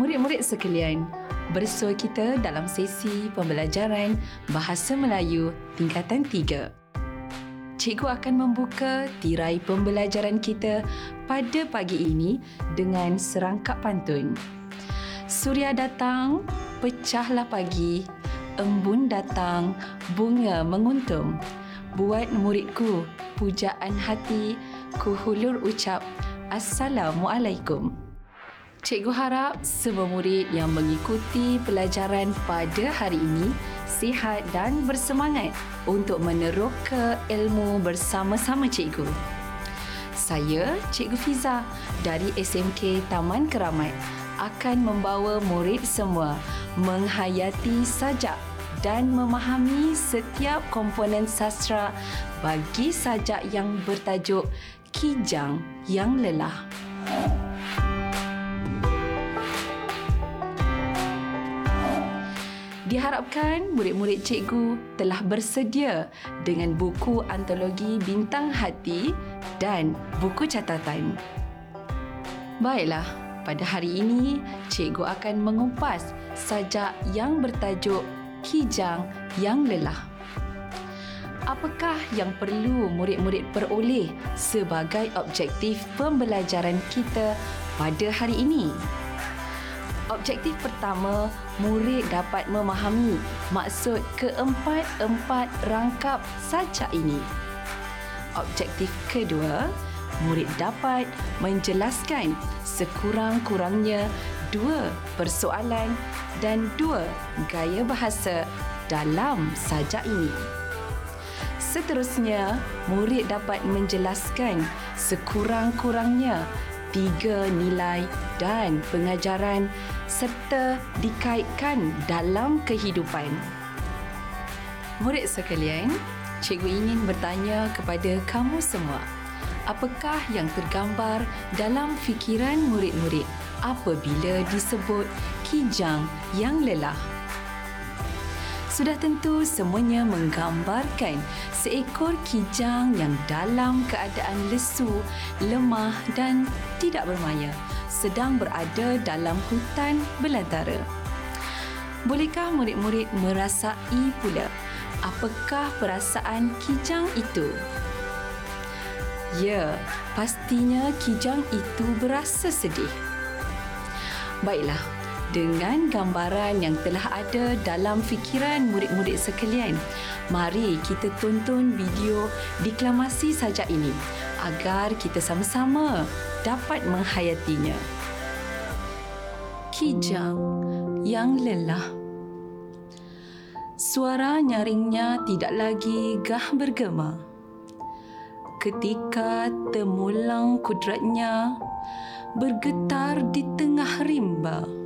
Murid-murid sekalian, bersua kita dalam sesi pembelajaran Bahasa Melayu tingkatan 3. Cikgu akan membuka tirai pembelajaran kita pada pagi ini dengan serangkap pantun. Suria datang, pecahlah pagi, embun datang, bunga menguntum. Buat muridku pujaan hati, ku hulur ucap Assalamualaikum. Cikgu harap semua murid yang mengikuti pelajaran pada hari ini sihat dan bersemangat untuk meneroka ilmu bersama-sama cikgu. Saya, Cikgu Fiza dari SMK Taman Keramat akan membawa murid semua menghayati sajak dan memahami setiap komponen sastra bagi sajak yang bertajuk Kijang yang Lelah. Diharapkan murid-murid cikgu telah bersedia dengan buku antologi Bintang Hati dan buku catatan. Baiklah, pada hari ini cikgu akan mengupas sajak yang bertajuk Kijang yang Lelah. Apakah yang perlu murid-murid peroleh sebagai objektif pembelajaran kita pada hari ini? Objektif pertama, murid dapat memahami maksud keempat-empat rangkap sajak ini. Objektif kedua, murid dapat menjelaskan sekurang-kurangnya dua persoalan dan dua gaya bahasa dalam sajak ini. Seterusnya, murid dapat menjelaskan sekurang-kurangnya tiga nilai dan pengajaran serta dikaitkan dalam kehidupan. Murid sekalian, cikgu ingin bertanya kepada kamu semua, apakah yang tergambar dalam fikiran murid-murid apabila disebut kijang yang lelah? Sudah tentu semuanya menggambarkan seekor kijang yang dalam keadaan lesu, lemah dan tidak bermaya sedang berada dalam hutan belantara. Bolehkah murid-murid merasai pula apakah perasaan kijang itu? Ya, pastinya kijang itu berasa sedih. Baiklah, dengan gambaran yang telah ada dalam fikiran murid-murid sekalian. Mari kita tonton video deklamasi saja ini agar kita sama-sama dapat menghayatinya. Kijang yang lelah. Suara nyaringnya tidak lagi gah bergema. Ketika temulang kudratnya bergetar di tengah rimba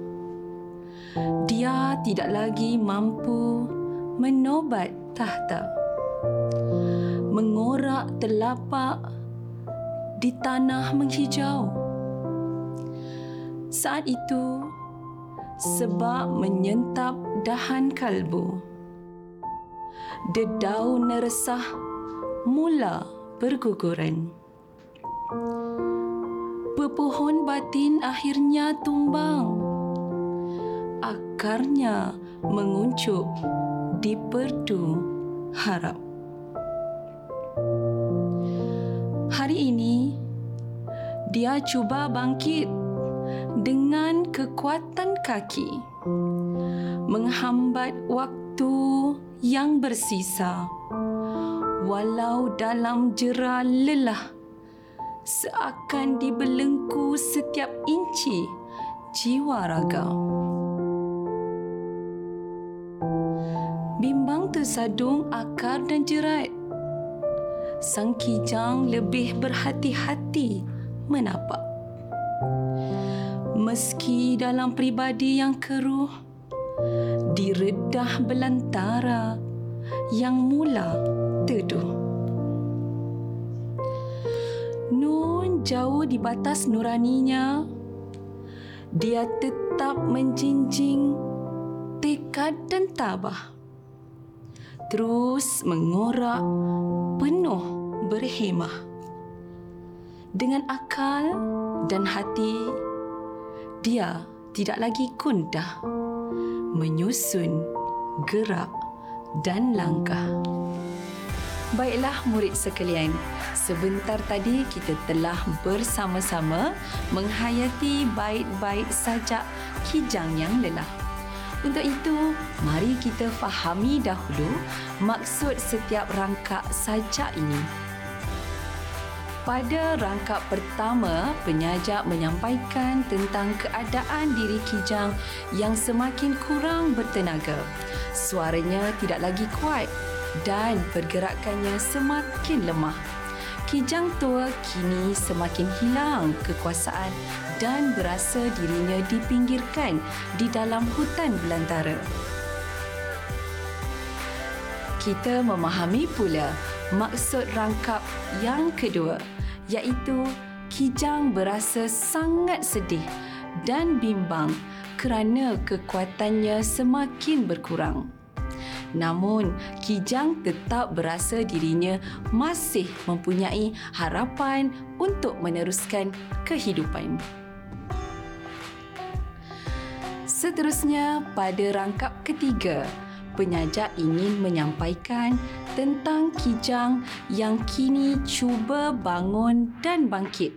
dia tidak lagi mampu menobat tahta. Mengorak telapak di tanah menghijau. Saat itu, sebab menyentap dahan kalbu, dedaun neresah mula berguguran. Pepohon batin akhirnya tumbang akarnya menguncup di perdu harap. Hari ini, dia cuba bangkit dengan kekuatan kaki, menghambat waktu yang bersisa, walau dalam jera lelah seakan dibelenggu setiap inci jiwa raga. Bimbang tersadung akar dan jerat. Sang kijang lebih berhati-hati menapak. Meski dalam pribadi yang keruh, diredah belantara yang mula teduh. Nun jauh di batas nuraninya, dia tetap menjinjing tekad dan tabah terus mengorak penuh berhemah. Dengan akal dan hati, dia tidak lagi kundah, menyusun, gerak dan langkah. Baiklah murid sekalian, sebentar tadi kita telah bersama-sama menghayati bait-bait sajak kijang yang lelah. Untuk itu, mari kita fahami dahulu maksud setiap rangkap sajak ini. Pada rangkap pertama, penyajak menyampaikan tentang keadaan diri Kijang yang semakin kurang bertenaga. Suaranya tidak lagi kuat dan pergerakannya semakin lemah. Kijang tua kini semakin hilang kekuasaan dan berasa dirinya dipinggirkan di dalam hutan belantara. Kita memahami pula maksud rangkap yang kedua iaitu Kijang berasa sangat sedih dan bimbang kerana kekuatannya semakin berkurang. Namun, Kijang tetap berasa dirinya masih mempunyai harapan untuk meneruskan kehidupan. Seterusnya, pada rangkap ketiga, penyajak ingin menyampaikan tentang Kijang yang kini cuba bangun dan bangkit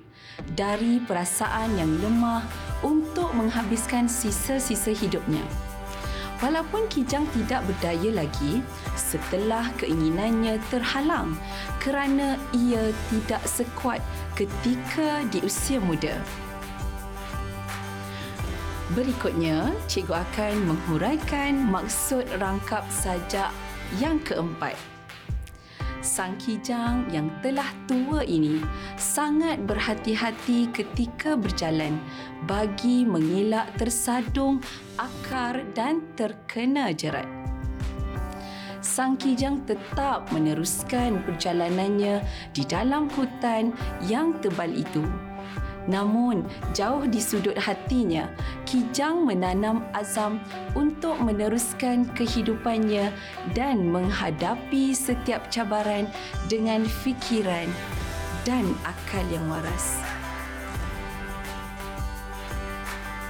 dari perasaan yang lemah untuk menghabiskan sisa-sisa hidupnya. Walaupun Kijang tidak berdaya lagi setelah keinginannya terhalang kerana ia tidak sekuat ketika di usia muda. Berikutnya, cikgu akan menghuraikan maksud rangkap sajak yang keempat sang kijang yang telah tua ini sangat berhati-hati ketika berjalan bagi mengelak tersadung akar dan terkena jerat. Sang kijang tetap meneruskan perjalanannya di dalam hutan yang tebal itu Namun, jauh di sudut hatinya, Kijang menanam azam untuk meneruskan kehidupannya dan menghadapi setiap cabaran dengan fikiran dan akal yang waras.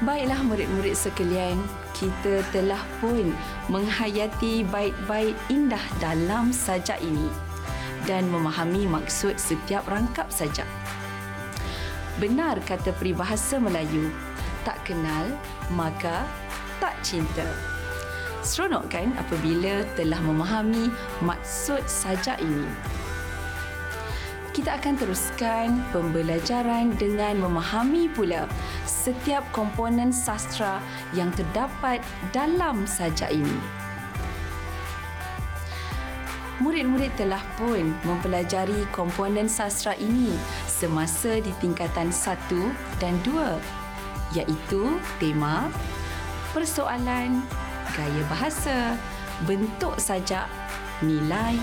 Baiklah murid-murid sekalian, kita telah pun menghayati bait-bait indah dalam sajak ini dan memahami maksud setiap rangkap sajak. Benar kata peribahasa Melayu, tak kenal maka tak cinta. Seronok kan apabila telah memahami maksud sajak ini? Kita akan teruskan pembelajaran dengan memahami pula setiap komponen sastra yang terdapat dalam sajak ini murid-murid telah pun mempelajari komponen sastra ini semasa di tingkatan 1 dan 2 iaitu tema, persoalan, gaya bahasa, bentuk sajak, nilai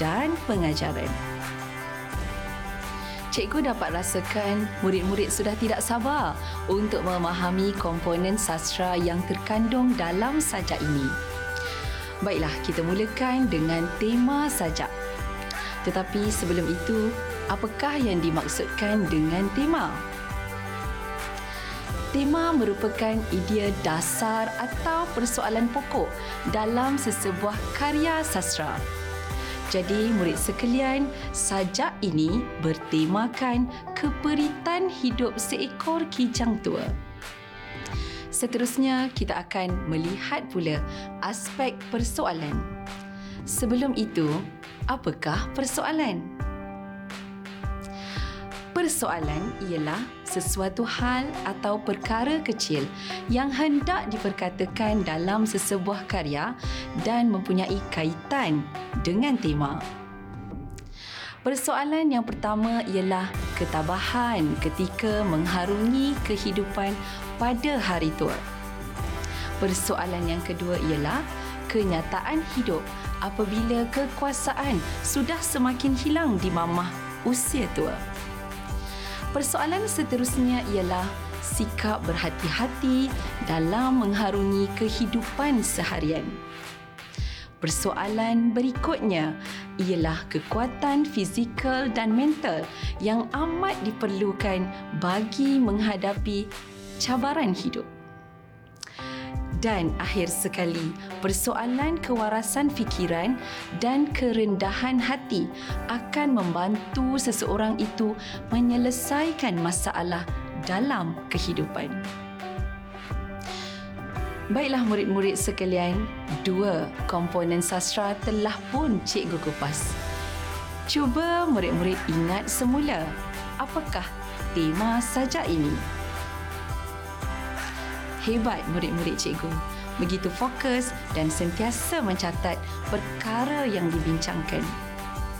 dan pengajaran. Cikgu dapat rasakan murid-murid sudah tidak sabar untuk memahami komponen sastra yang terkandung dalam sajak ini. Baiklah, kita mulakan dengan tema sajak. Tetapi sebelum itu, apakah yang dimaksudkan dengan tema? Tema merupakan idea dasar atau persoalan pokok dalam sesebuah karya sastra. Jadi, murid sekalian, sajak ini bertemakan keperitan hidup seekor kijang tua. Seterusnya, kita akan melihat pula aspek persoalan. Sebelum itu, apakah persoalan? Persoalan ialah sesuatu hal atau perkara kecil yang hendak diperkatakan dalam sesebuah karya dan mempunyai kaitan dengan tema. Persoalan yang pertama ialah ketabahan ketika mengharungi kehidupan pada hari tua. Persoalan yang kedua ialah kenyataan hidup apabila kekuasaan sudah semakin hilang di mamah usia tua. Persoalan seterusnya ialah sikap berhati-hati dalam mengharungi kehidupan seharian. Persoalan berikutnya ialah kekuatan fizikal dan mental yang amat diperlukan bagi menghadapi cabaran hidup. Dan akhir sekali, persoalan kewarasan fikiran dan kerendahan hati akan membantu seseorang itu menyelesaikan masalah dalam kehidupan. Baiklah murid-murid sekalian, dua komponen sastra telah pun cikgu kupas. Cuba murid-murid ingat semula apakah tema sajak ini. Hebat murid-murid cikgu. Begitu fokus dan sentiasa mencatat perkara yang dibincangkan.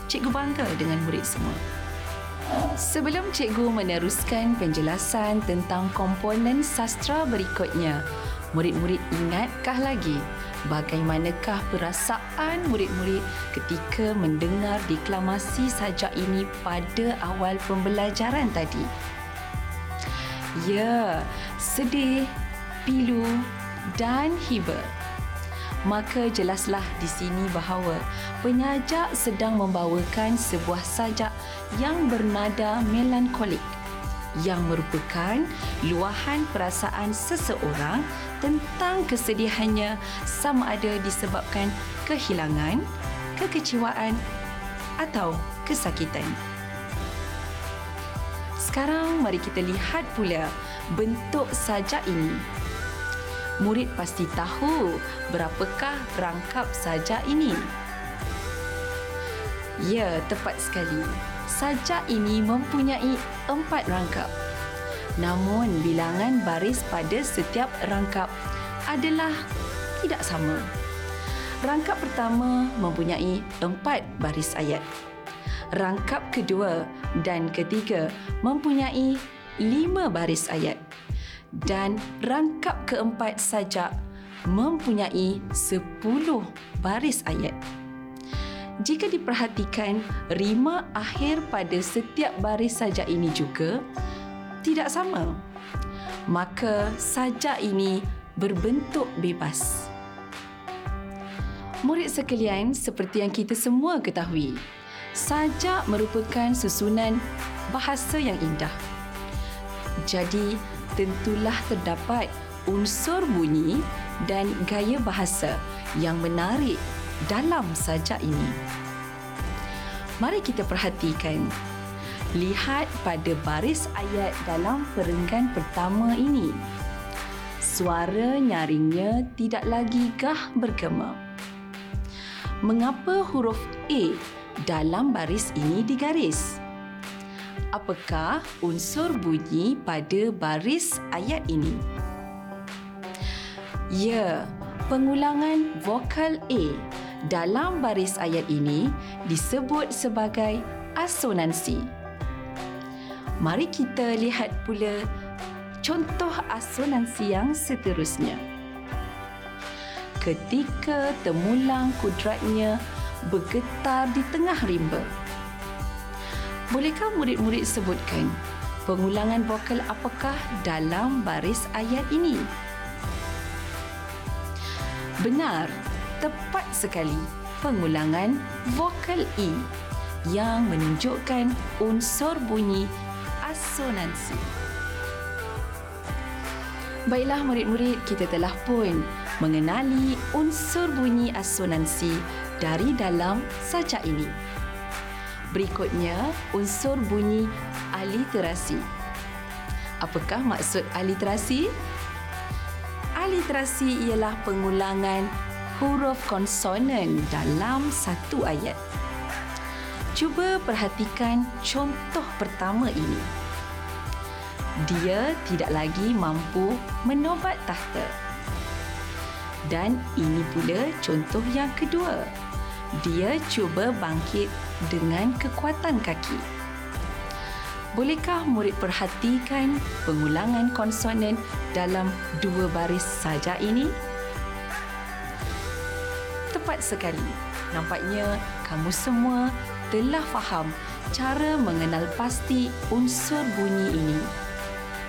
Cikgu bangga dengan murid semua. Sebelum cikgu meneruskan penjelasan tentang komponen sastra berikutnya, murid-murid ingatkah lagi bagaimanakah perasaan murid-murid ketika mendengar deklamasi sajak ini pada awal pembelajaran tadi? Ya, sedih, pilu dan hiba. Maka jelaslah di sini bahawa penyajak sedang membawakan sebuah sajak yang bernada melankolik yang merupakan luahan perasaan seseorang tentang kesedihannya sama ada disebabkan kehilangan, kekecewaan atau kesakitan. Sekarang mari kita lihat pula bentuk sajak ini murid pasti tahu berapakah rangkap sajak ini. Ya, tepat sekali. Sajak ini mempunyai empat rangkap. Namun, bilangan baris pada setiap rangkap adalah tidak sama. Rangkap pertama mempunyai empat baris ayat. Rangkap kedua dan ketiga mempunyai lima baris ayat dan rangkap keempat saja mempunyai sepuluh baris ayat. Jika diperhatikan, rima akhir pada setiap baris saja ini juga tidak sama. Maka sajak ini berbentuk bebas. Murid sekalian, seperti yang kita semua ketahui, sajak merupakan susunan bahasa yang indah. Jadi, tentulah terdapat unsur bunyi dan gaya bahasa yang menarik dalam sajak ini. Mari kita perhatikan. Lihat pada baris ayat dalam perenggan pertama ini. Suara nyaringnya tidak lagi gah bergema. Mengapa huruf A dalam baris ini digaris? Apakah unsur bunyi pada baris ayat ini? Ya, pengulangan vokal A dalam baris ayat ini disebut sebagai asonansi. Mari kita lihat pula contoh asonansi yang seterusnya. Ketika temulang kudratnya bergetar di tengah rimba. Bolehkah murid-murid sebutkan pengulangan vokal apakah dalam baris ayat ini? Benar, tepat sekali. Pengulangan vokal E yang menunjukkan unsur bunyi asonansi. Baiklah murid-murid, kita telah pun mengenali unsur bunyi asonansi dari dalam sajak ini. Berikutnya, unsur bunyi aliterasi. Apakah maksud aliterasi? Aliterasi ialah pengulangan huruf konsonan dalam satu ayat. Cuba perhatikan contoh pertama ini. Dia tidak lagi mampu menobat tahta. Dan ini pula contoh yang kedua. Dia cuba bangkit dengan kekuatan kaki. Bolehkah murid perhatikan pengulangan konsonan dalam dua baris saja ini? Tepat sekali. Nampaknya kamu semua telah faham cara mengenal pasti unsur bunyi ini.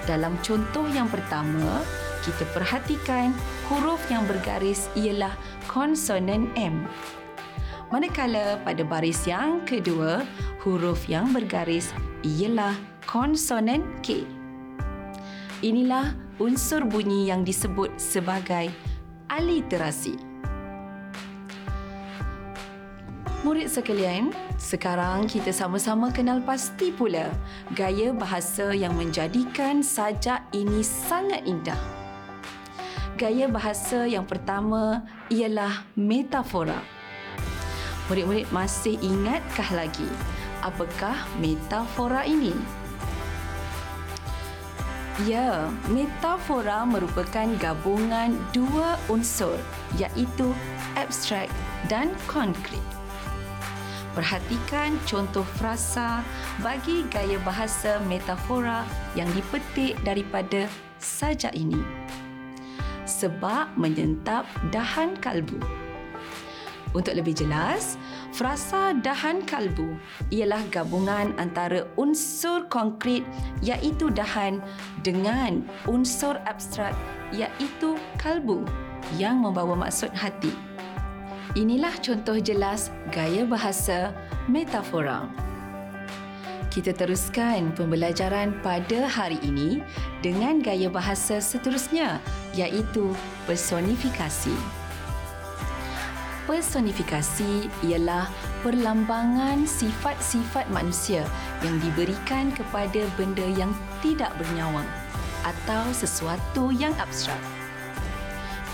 Dalam contoh yang pertama, kita perhatikan huruf yang bergaris ialah konsonan M manakala pada baris yang kedua huruf yang bergaris ialah konsonan K. Inilah unsur bunyi yang disebut sebagai aliterasi. Murid sekalian, sekarang kita sama-sama kenal pasti pula gaya bahasa yang menjadikan sajak ini sangat indah. Gaya bahasa yang pertama ialah metafora. Murid-murid masih ingatkah lagi apakah metafora ini? Ya, metafora merupakan gabungan dua unsur iaitu abstrak dan konkret. Perhatikan contoh frasa bagi gaya bahasa metafora yang dipetik daripada sajak ini. Sebab menyentap dahan kalbu. Untuk lebih jelas, frasa dahan kalbu ialah gabungan antara unsur konkret iaitu dahan dengan unsur abstrak iaitu kalbu yang membawa maksud hati. Inilah contoh jelas gaya bahasa metafora. Kita teruskan pembelajaran pada hari ini dengan gaya bahasa seterusnya iaitu personifikasi personifikasi ialah perlambangan sifat-sifat manusia yang diberikan kepada benda yang tidak bernyawa atau sesuatu yang abstrak.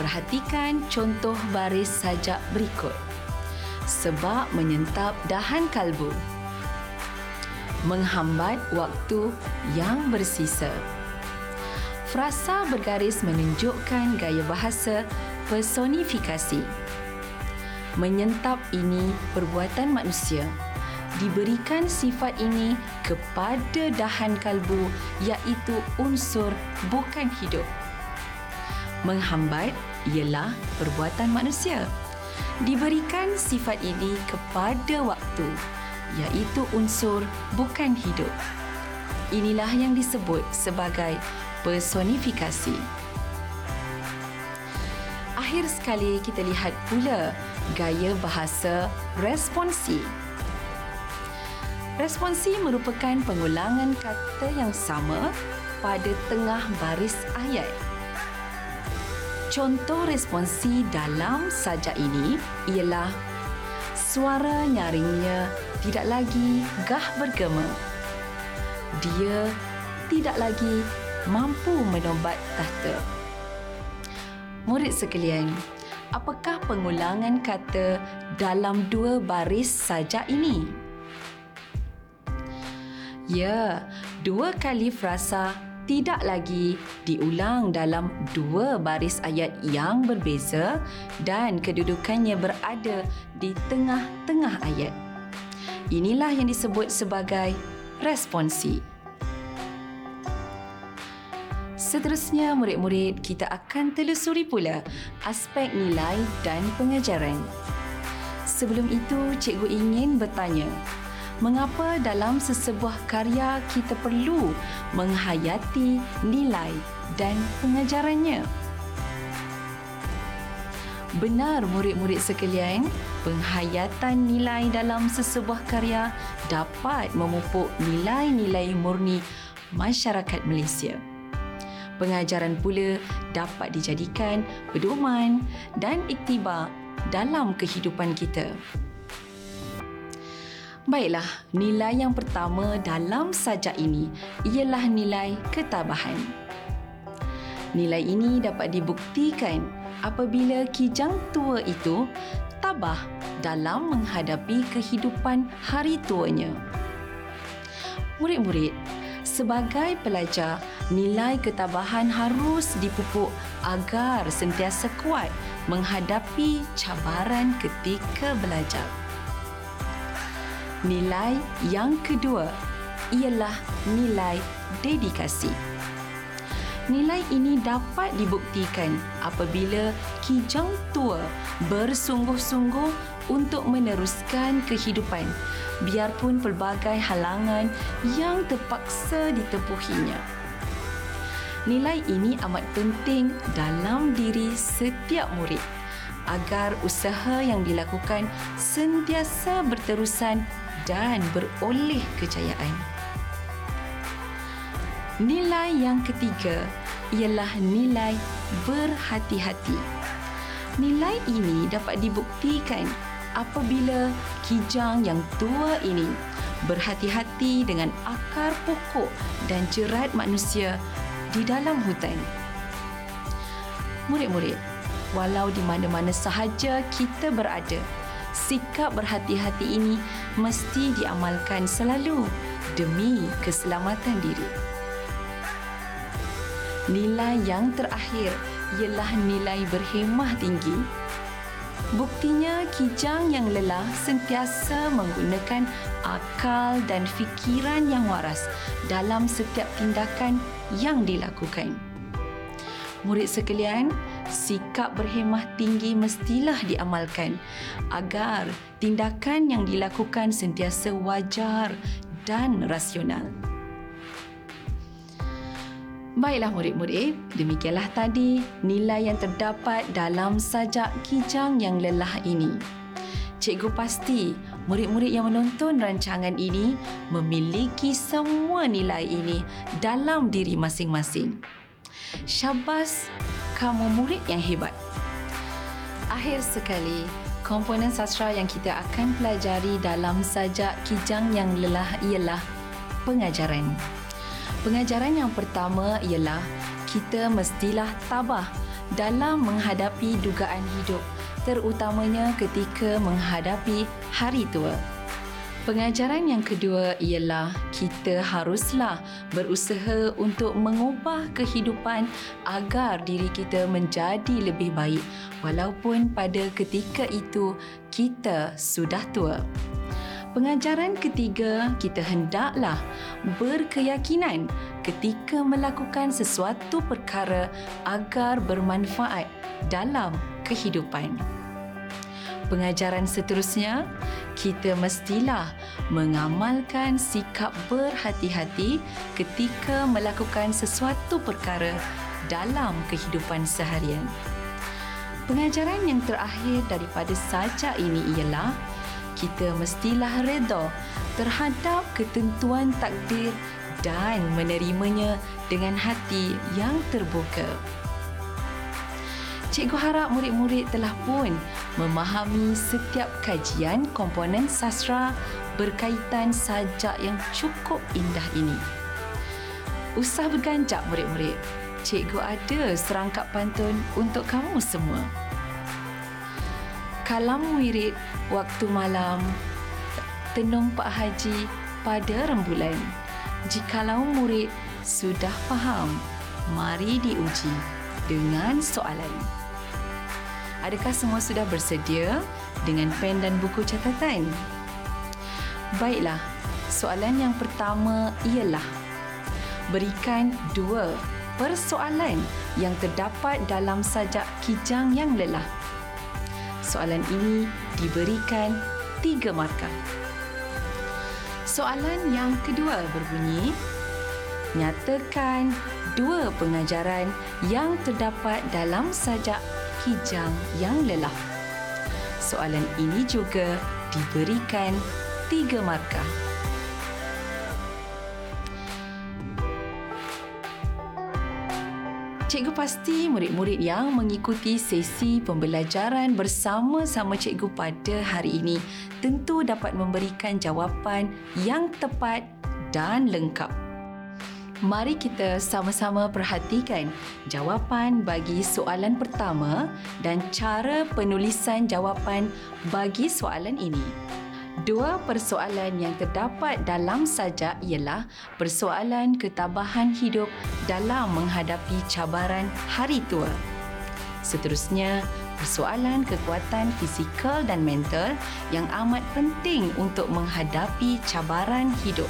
Perhatikan contoh baris sajak berikut. Sebab menyentap dahan kalbu. Menghambat waktu yang bersisa. Frasa bergaris menunjukkan gaya bahasa personifikasi menyentap ini perbuatan manusia. Diberikan sifat ini kepada dahan kalbu iaitu unsur bukan hidup. Menghambat ialah perbuatan manusia. Diberikan sifat ini kepada waktu iaitu unsur bukan hidup. Inilah yang disebut sebagai personifikasi. Akhir sekali kita lihat pula gaya bahasa responsi. Responsi merupakan pengulangan kata yang sama pada tengah baris ayat. Contoh responsi dalam sajak ini ialah suara nyaringnya tidak lagi gah bergema. Dia tidak lagi mampu menobat tahta. Murid sekalian, apakah pengulangan kata dalam dua baris saja ini? Ya, dua kali frasa tidak lagi diulang dalam dua baris ayat yang berbeza dan kedudukannya berada di tengah-tengah ayat. Inilah yang disebut sebagai responsi. Seterusnya, murid-murid, kita akan telusuri pula aspek nilai dan pengajaran. Sebelum itu, cikgu ingin bertanya, mengapa dalam sesebuah karya kita perlu menghayati nilai dan pengajarannya? Benar murid-murid sekalian, penghayatan nilai dalam sesebuah karya dapat memupuk nilai-nilai murni masyarakat Malaysia pengajaran pula dapat dijadikan pedoman dan iktibar dalam kehidupan kita. Baiklah, nilai yang pertama dalam sajak ini ialah nilai ketabahan. Nilai ini dapat dibuktikan apabila kijang tua itu tabah dalam menghadapi kehidupan hari tuanya. Murid-murid, sebagai pelajar, nilai ketabahan harus dipupuk agar sentiasa kuat menghadapi cabaran ketika belajar. Nilai yang kedua ialah nilai dedikasi. Nilai ini dapat dibuktikan apabila kijang tua bersungguh-sungguh untuk meneruskan kehidupan biarpun pelbagai halangan yang terpaksa ditempuhinya. Nilai ini amat penting dalam diri setiap murid agar usaha yang dilakukan sentiasa berterusan dan beroleh kejayaan. Nilai yang ketiga ialah nilai berhati-hati. Nilai ini dapat dibuktikan apabila kijang yang tua ini berhati-hati dengan akar pokok dan jerat manusia di dalam hutan. Murid-murid, walau di mana-mana sahaja kita berada, sikap berhati-hati ini mesti diamalkan selalu demi keselamatan diri. Nilai yang terakhir ialah nilai berhemah tinggi. Buktinya kijang yang lelah sentiasa menggunakan akal dan fikiran yang waras dalam setiap tindakan yang dilakukan. Murid sekalian, sikap berhemah tinggi mestilah diamalkan agar tindakan yang dilakukan sentiasa wajar dan rasional. Baiklah murid-murid, demikianlah tadi nilai yang terdapat dalam sajak kijang yang lelah ini. Cikgu pasti murid-murid yang menonton rancangan ini memiliki semua nilai ini dalam diri masing-masing. Syabas, kamu murid yang hebat. Akhir sekali, komponen sastra yang kita akan pelajari dalam sajak kijang yang lelah ialah pengajaran. Pengajaran yang pertama ialah kita mestilah tabah dalam menghadapi dugaan hidup terutamanya ketika menghadapi hari tua. Pengajaran yang kedua ialah kita haruslah berusaha untuk mengubah kehidupan agar diri kita menjadi lebih baik walaupun pada ketika itu kita sudah tua. Pengajaran ketiga, kita hendaklah berkeyakinan ketika melakukan sesuatu perkara agar bermanfaat dalam kehidupan. Pengajaran seterusnya, kita mestilah mengamalkan sikap berhati-hati ketika melakukan sesuatu perkara dalam kehidupan seharian. Pengajaran yang terakhir daripada sajak ini ialah kita mestilah reda terhadap ketentuan takdir dan menerimanya dengan hati yang terbuka. Cikgu harap murid-murid telah pun memahami setiap kajian komponen sastra berkaitan sajak yang cukup indah ini. Usah berganjak murid-murid. Cikgu ada serangkap pantun untuk kamu semua kalam wirid waktu malam tenung Pak Haji pada rembulan. Jikalau murid sudah faham, mari diuji dengan soalan. Adakah semua sudah bersedia dengan pen dan buku catatan? Baiklah, soalan yang pertama ialah berikan dua persoalan yang terdapat dalam sajak kijang yang lelah soalan ini diberikan tiga markah. Soalan yang kedua berbunyi, nyatakan dua pengajaran yang terdapat dalam sajak kijang yang lelah. Soalan ini juga diberikan tiga markah. Cikgu pasti murid-murid yang mengikuti sesi pembelajaran bersama-sama cikgu pada hari ini tentu dapat memberikan jawapan yang tepat dan lengkap. Mari kita sama-sama perhatikan jawapan bagi soalan pertama dan cara penulisan jawapan bagi soalan ini. Dua persoalan yang terdapat dalam sajak ialah persoalan ketabahan hidup dalam menghadapi cabaran hari tua. Seterusnya, persoalan kekuatan fizikal dan mental yang amat penting untuk menghadapi cabaran hidup.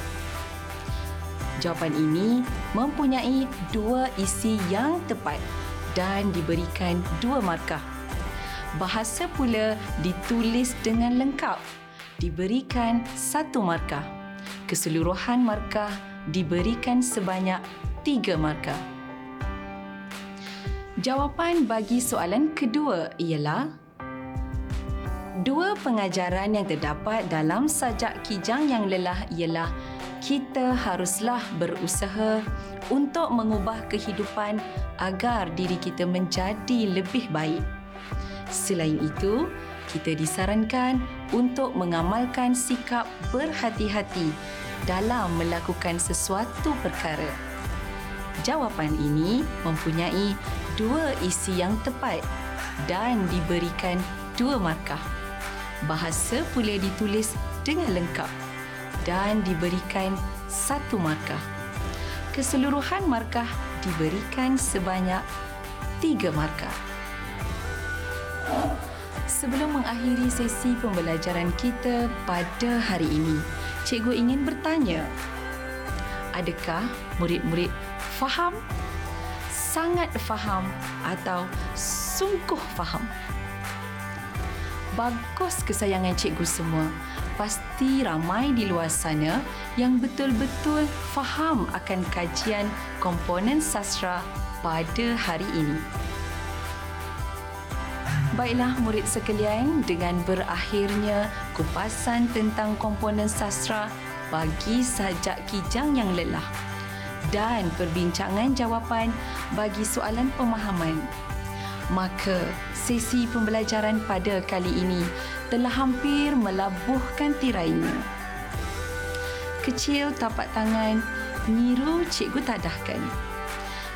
Jawapan ini mempunyai dua isi yang tepat dan diberikan dua markah. Bahasa pula ditulis dengan lengkap diberikan satu markah. Keseluruhan markah diberikan sebanyak tiga markah. Jawapan bagi soalan kedua ialah dua pengajaran yang terdapat dalam sajak kijang yang lelah ialah kita haruslah berusaha untuk mengubah kehidupan agar diri kita menjadi lebih baik. Selain itu, kita disarankan untuk mengamalkan sikap berhati-hati dalam melakukan sesuatu perkara. Jawapan ini mempunyai dua isi yang tepat dan diberikan dua markah. Bahasa pula ditulis dengan lengkap dan diberikan satu markah. Keseluruhan markah diberikan sebanyak tiga markah. Sebelum mengakhiri sesi pembelajaran kita pada hari ini, cikgu ingin bertanya, adakah murid-murid faham, sangat faham atau sungguh faham? Bagus kesayangan cikgu semua. Pasti ramai di luar sana yang betul-betul faham akan kajian komponen sastra pada hari ini. Baiklah murid sekalian, dengan berakhirnya kupasan tentang komponen sastra bagi sajak kijang yang lelah dan perbincangan jawapan bagi soalan pemahaman maka sesi pembelajaran pada kali ini telah hampir melabuhkan tirainya. Kecil tapak tangan, niru cikgu tadahkan.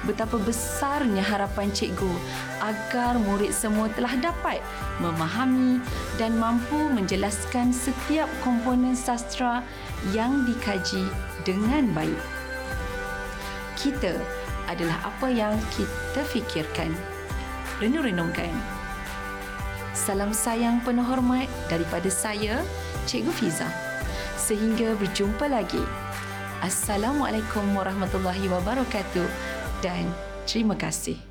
Betapa besarnya harapan cikgu agar murid semua telah dapat memahami dan mampu menjelaskan setiap komponen sastra yang dikaji dengan baik. Kita adalah apa yang kita fikirkan renung-renungkan. Salam sayang penuh hormat daripada saya, Cikgu Fiza. Sehingga berjumpa lagi. Assalamualaikum warahmatullahi wabarakatuh dan terima kasih.